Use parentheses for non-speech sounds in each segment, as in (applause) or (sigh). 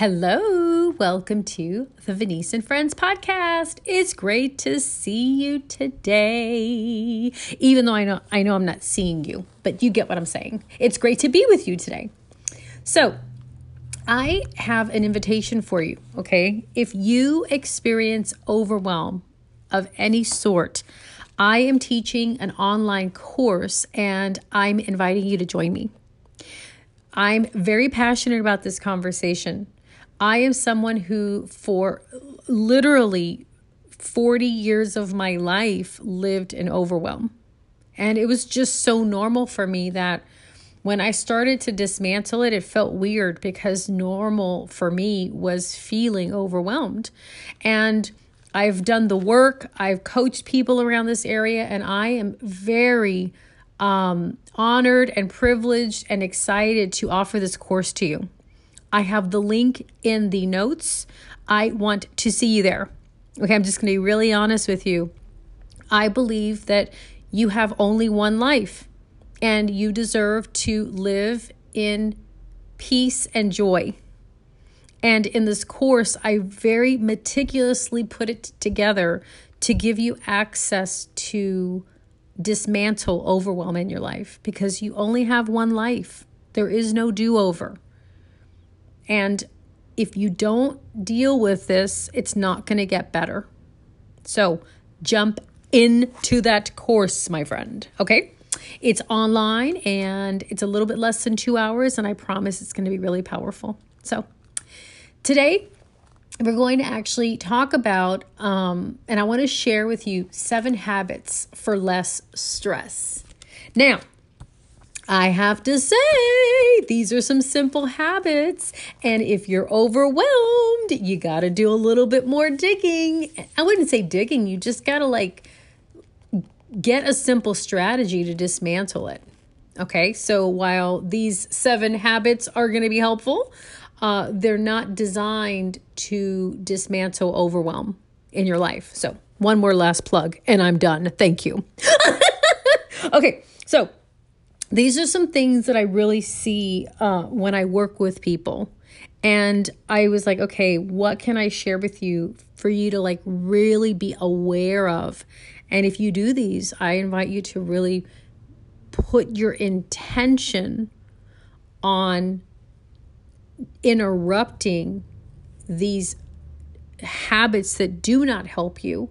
Hello, welcome to the Venice and Friends podcast. It's great to see you today. Even though I know I know I'm not seeing you, but you get what I'm saying. It's great to be with you today. So, I have an invitation for you, okay? If you experience overwhelm of any sort, I am teaching an online course and I'm inviting you to join me. I'm very passionate about this conversation I am someone who, for literally 40 years of my life, lived in overwhelm. And it was just so normal for me that when I started to dismantle it, it felt weird because normal for me was feeling overwhelmed. And I've done the work, I've coached people around this area, and I am very um, honored and privileged and excited to offer this course to you. I have the link in the notes. I want to see you there. Okay, I'm just going to be really honest with you. I believe that you have only one life and you deserve to live in peace and joy. And in this course, I very meticulously put it together to give you access to dismantle overwhelm in your life because you only have one life. There is no do over. And if you don't deal with this, it's not going to get better. So jump into that course, my friend. Okay. It's online and it's a little bit less than two hours, and I promise it's going to be really powerful. So today, we're going to actually talk about, um, and I want to share with you seven habits for less stress. Now, I have to say, these are some simple habits. And if you're overwhelmed, you got to do a little bit more digging. I wouldn't say digging, you just got to like get a simple strategy to dismantle it. Okay, so while these seven habits are going to be helpful, uh, they're not designed to dismantle overwhelm in your life. So, one more last plug, and I'm done. Thank you. (laughs) okay, so these are some things that I really see uh, when I work with people. And I was like, okay, what can I share with you for you to like really be aware of? And if you do these, I invite you to really put your intention on interrupting these habits that do not help you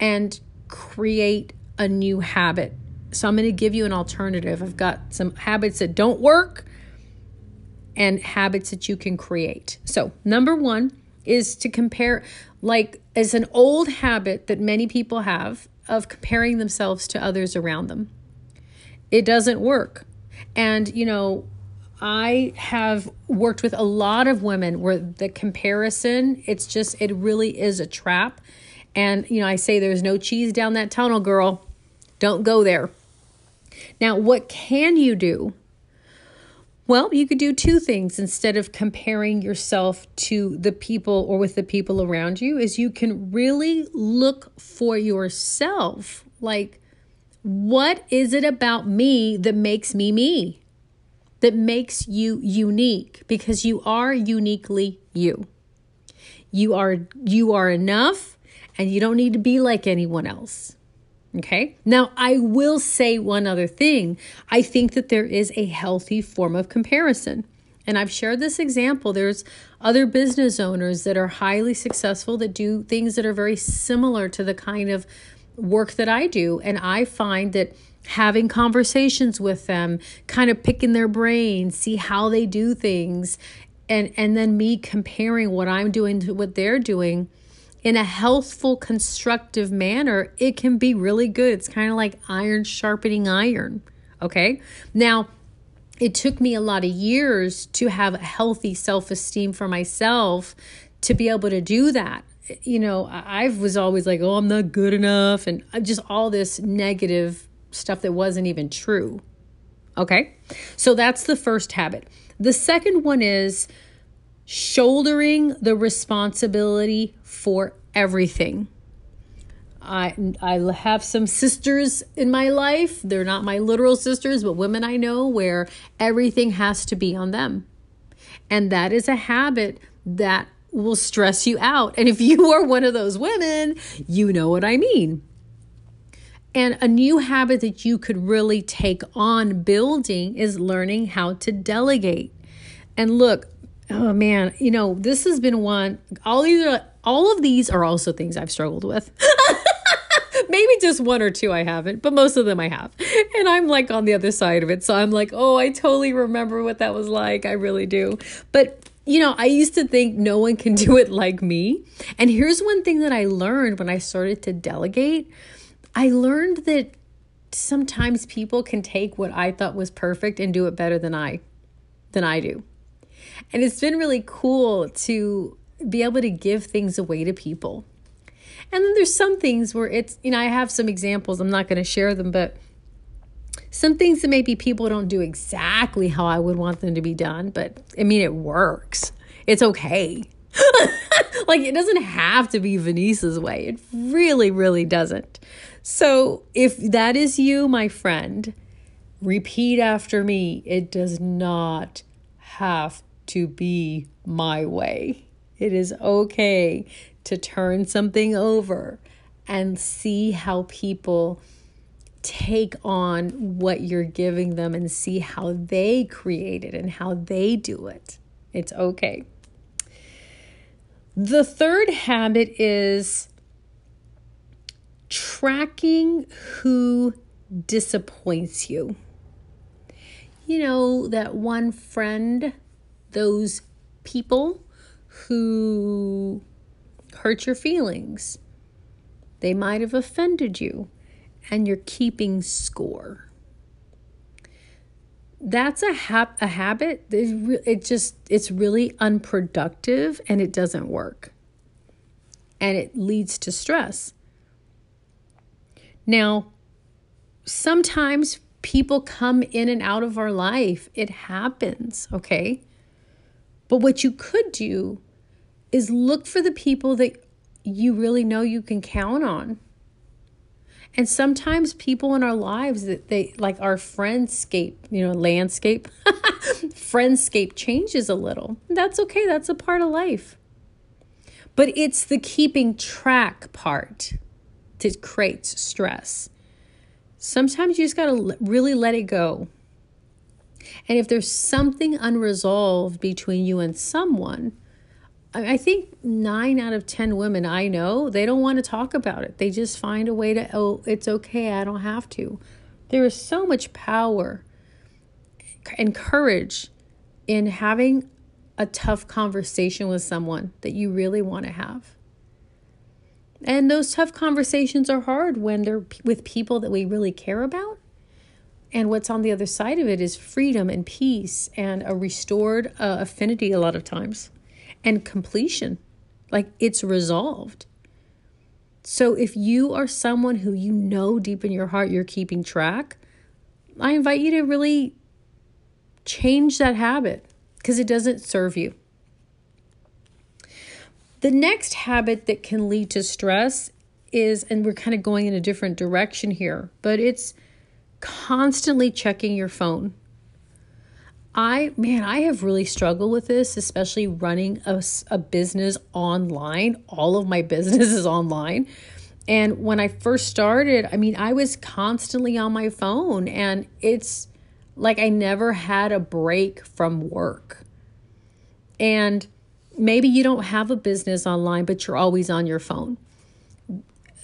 and create a new habit so I'm going to give you an alternative. I've got some habits that don't work and habits that you can create. So, number one is to compare, like, as an old habit that many people have of comparing themselves to others around them. It doesn't work. And, you know, I have worked with a lot of women where the comparison, it's just, it really is a trap. And, you know, I say there's no cheese down that tunnel, girl. Don't go there. Now, what can you do? Well, you could do two things instead of comparing yourself to the people or with the people around you is you can really look for yourself like what is it about me that makes me me? That makes you unique because you are uniquely you. You are you are enough and you don't need to be like anyone else. Okay. Now, I will say one other thing. I think that there is a healthy form of comparison. And I've shared this example. There's other business owners that are highly successful that do things that are very similar to the kind of work that I do. And I find that having conversations with them, kind of picking their brains, see how they do things, and, and then me comparing what I'm doing to what they're doing in a healthful, constructive manner, it can be really good. It's kind of like iron sharpening iron. Okay. Now, it took me a lot of years to have a healthy self esteem for myself to be able to do that. You know, I was always like, oh, I'm not good enough, and uh, just all this negative stuff that wasn't even true. Okay. So that's the first habit. The second one is shouldering the responsibility for everything. I I have some sisters in my life. They're not my literal sisters, but women I know where everything has to be on them. And that is a habit that will stress you out. And if (laughs) you are one of those women, you know what I mean. And a new habit that you could really take on building is learning how to delegate. And look, oh man, you know, this has been one all these are all of these are also things I've struggled with. (laughs) Maybe just one or two I haven't, but most of them I have. And I'm like on the other side of it. So I'm like, oh, I totally remember what that was like. I really do. But you know, I used to think no one can (laughs) do it like me. And here's one thing that I learned when I started to delegate I learned that sometimes people can take what I thought was perfect and do it better than I than I do. And it's been really cool to be able to give things away to people. And then there's some things where it's, you know, I have some examples. I'm not going to share them, but some things that maybe people don't do exactly how I would want them to be done, but I mean, it works. It's okay. (laughs) like, it doesn't have to be Venice's way. It really, really doesn't. So, if that is you, my friend, repeat after me. It does not have to be my way. It is okay to turn something over and see how people take on what you're giving them and see how they create it and how they do it. It's okay. The third habit is tracking who disappoints you. You know, that one friend, those people who hurt your feelings. They might have offended you, and you're keeping score. That's a, hab- a habit. It just it's really unproductive and it doesn't work. And it leads to stress. Now, sometimes people come in and out of our life. It happens, okay? But what you could do is look for the people that you really know you can count on. And sometimes people in our lives that they like our friendscape, you know, landscape, (laughs) friendscape changes a little. That's okay. That's a part of life. But it's the keeping track part that creates stress. Sometimes you just got to really let it go. And if there's something unresolved between you and someone, I think nine out of 10 women I know, they don't want to talk about it. They just find a way to, oh, it's okay, I don't have to. There is so much power and courage in having a tough conversation with someone that you really want to have. And those tough conversations are hard when they're with people that we really care about. And what's on the other side of it is freedom and peace and a restored uh, affinity a lot of times and completion. Like it's resolved. So if you are someone who you know deep in your heart you're keeping track, I invite you to really change that habit because it doesn't serve you. The next habit that can lead to stress is, and we're kind of going in a different direction here, but it's constantly checking your phone. I, man, I have really struggled with this, especially running a, a business online. All of my (laughs) business is online. And when I first started, I mean, I was constantly on my phone, and it's like I never had a break from work. And maybe you don't have a business online, but you're always on your phone.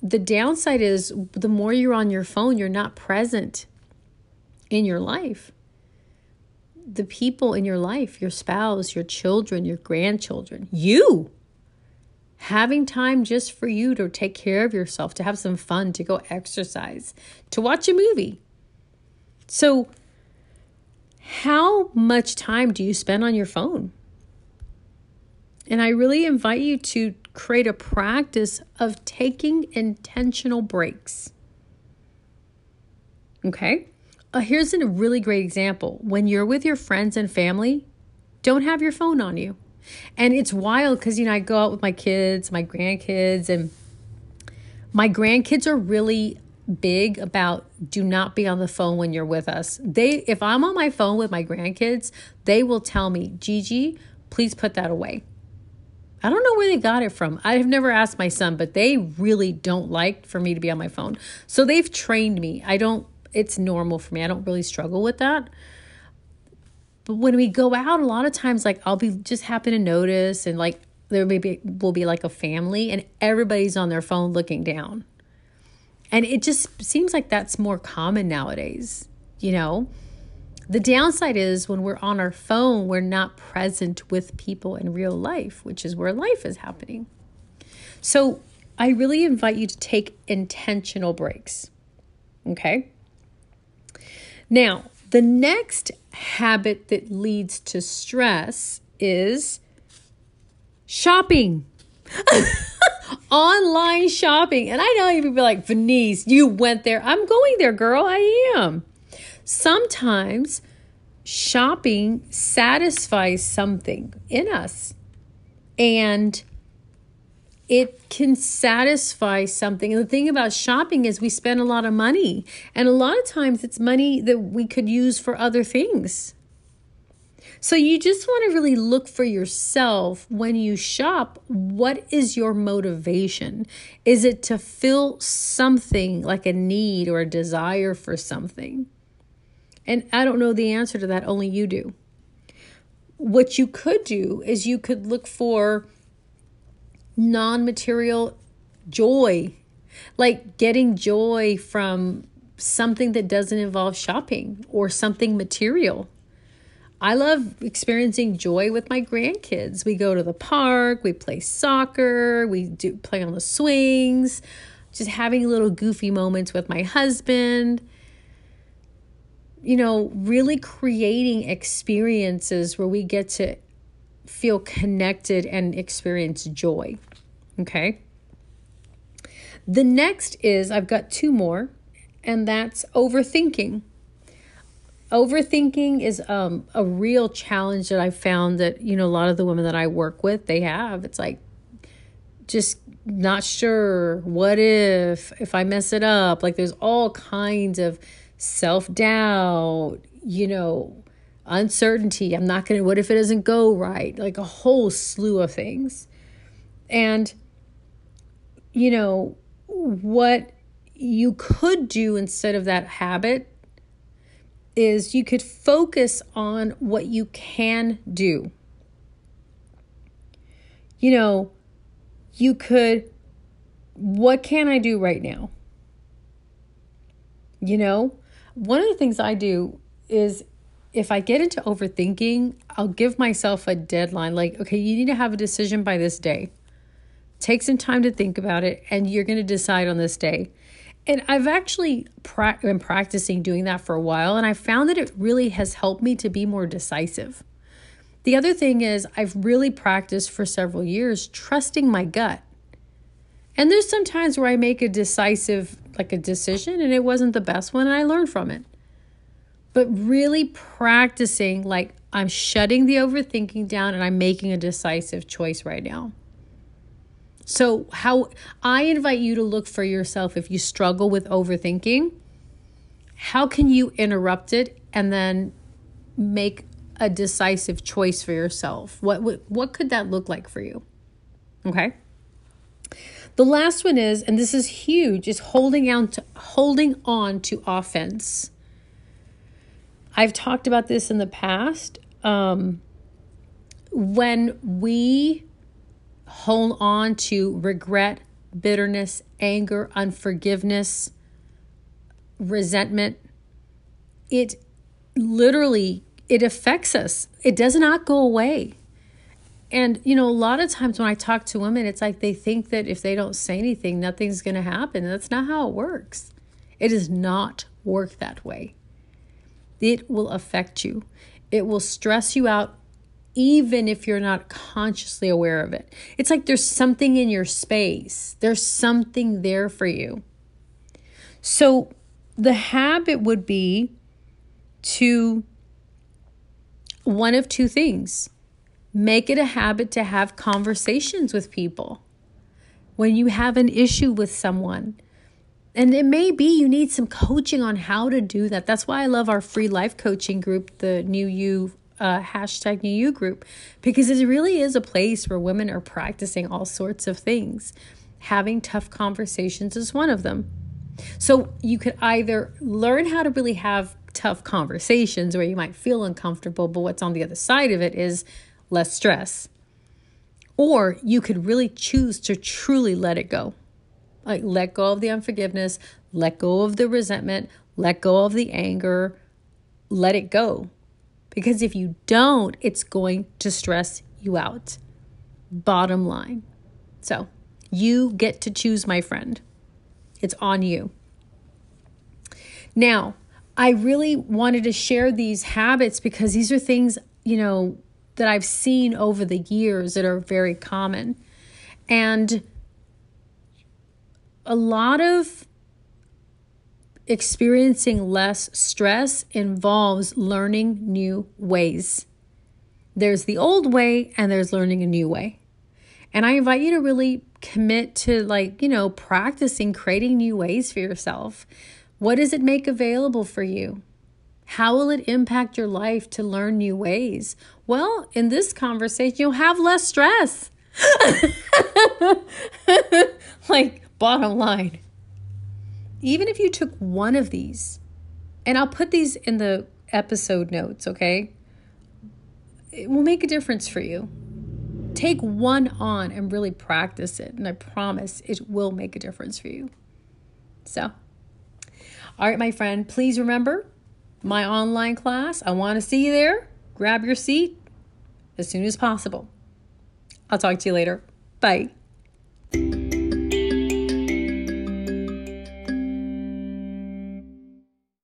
The downside is the more you're on your phone, you're not present in your life the people in your life, your spouse, your children, your grandchildren, you having time just for you to take care of yourself, to have some fun, to go exercise, to watch a movie. So, how much time do you spend on your phone? And I really invite you to create a practice of taking intentional breaks. Okay? Uh, here's a really great example. When you're with your friends and family, don't have your phone on you. And it's wild because, you know, I go out with my kids, my grandkids, and my grandkids are really big about do not be on the phone when you're with us. They if I'm on my phone with my grandkids, they will tell me, "Gigi, please put that away." I don't know where they got it from. I have never asked my son, but they really don't like for me to be on my phone. So they've trained me. I don't, it's normal for me. I don't really struggle with that. But when we go out, a lot of times, like I'll be just happen to notice, and like there maybe will be like a family, and everybody's on their phone looking down. And it just seems like that's more common nowadays, you know? The downside is when we're on our phone, we're not present with people in real life, which is where life is happening. So I really invite you to take intentional breaks. Okay? Now, the next habit that leads to stress is shopping. (laughs) Online shopping. And I know you'd be like, Venice, you went there. I'm going there, girl. I am. Sometimes shopping satisfies something in us. And it can satisfy something. And the thing about shopping is we spend a lot of money. And a lot of times it's money that we could use for other things. So you just want to really look for yourself when you shop. What is your motivation? Is it to fill something like a need or a desire for something? And I don't know the answer to that, only you do. What you could do is you could look for non material joy, like getting joy from something that doesn't involve shopping or something material. I love experiencing joy with my grandkids. We go to the park, we play soccer, we do play on the swings, just having little goofy moments with my husband. You know, really creating experiences where we get to feel connected and experience joy. Okay. The next is I've got two more, and that's overthinking. Overthinking is um, a real challenge that I found that, you know, a lot of the women that I work with, they have. It's like just not sure. What if, if I mess it up? Like there's all kinds of self doubt, you know, uncertainty. I'm not going to, what if it doesn't go right? Like a whole slew of things. And, you know, what you could do instead of that habit is you could focus on what you can do. You know, you could, what can I do right now? You know, one of the things I do is if I get into overthinking, I'll give myself a deadline like, okay, you need to have a decision by this day. Take some time to think about it, and you're going to decide on this day. And I've actually pra- been practicing doing that for a while, and I found that it really has helped me to be more decisive. The other thing is, I've really practiced for several years trusting my gut. And there's some times where I make a decisive, like a decision, and it wasn't the best one, and I learned from it but really practicing like I'm shutting the overthinking down and I'm making a decisive choice right now. So, how I invite you to look for yourself if you struggle with overthinking, how can you interrupt it and then make a decisive choice for yourself? What what, what could that look like for you? Okay? The last one is and this is huge is holding on to holding on to offense. I've talked about this in the past. Um, when we hold on to regret, bitterness, anger, unforgiveness, resentment, it literally it affects us. It does not go away. And you know, a lot of times when I talk to women, it's like they think that if they don't say anything, nothing's going to happen. That's not how it works. It does not work that way it will affect you. It will stress you out even if you're not consciously aware of it. It's like there's something in your space, there's something there for you. So the habit would be to one of two things make it a habit to have conversations with people. When you have an issue with someone, and it may be you need some coaching on how to do that. That's why I love our free life coaching group, the New You uh, hashtag new you group because it really is a place where women are practicing all sorts of things. Having tough conversations is one of them. So you could either learn how to really have tough conversations where you might feel uncomfortable, but what's on the other side of it is less stress. Or you could really choose to truly let it go. Like let go of the unforgiveness, let go of the resentment, let go of the anger, let it go. Because if you don't, it's going to stress you out. Bottom line. So you get to choose, my friend. It's on you. Now, I really wanted to share these habits because these are things, you know, that I've seen over the years that are very common. And a lot of experiencing less stress involves learning new ways. There's the old way and there's learning a new way. And I invite you to really commit to, like, you know, practicing creating new ways for yourself. What does it make available for you? How will it impact your life to learn new ways? Well, in this conversation, you'll have less stress. (laughs) like, bottom line. Even if you took one of these, and I'll put these in the episode notes, okay? It will make a difference for you. Take one on and really practice it, and I promise it will make a difference for you. So, all right, my friend, please remember my online class. I want to see you there. Grab your seat as soon as possible. I'll talk to you later. Bye.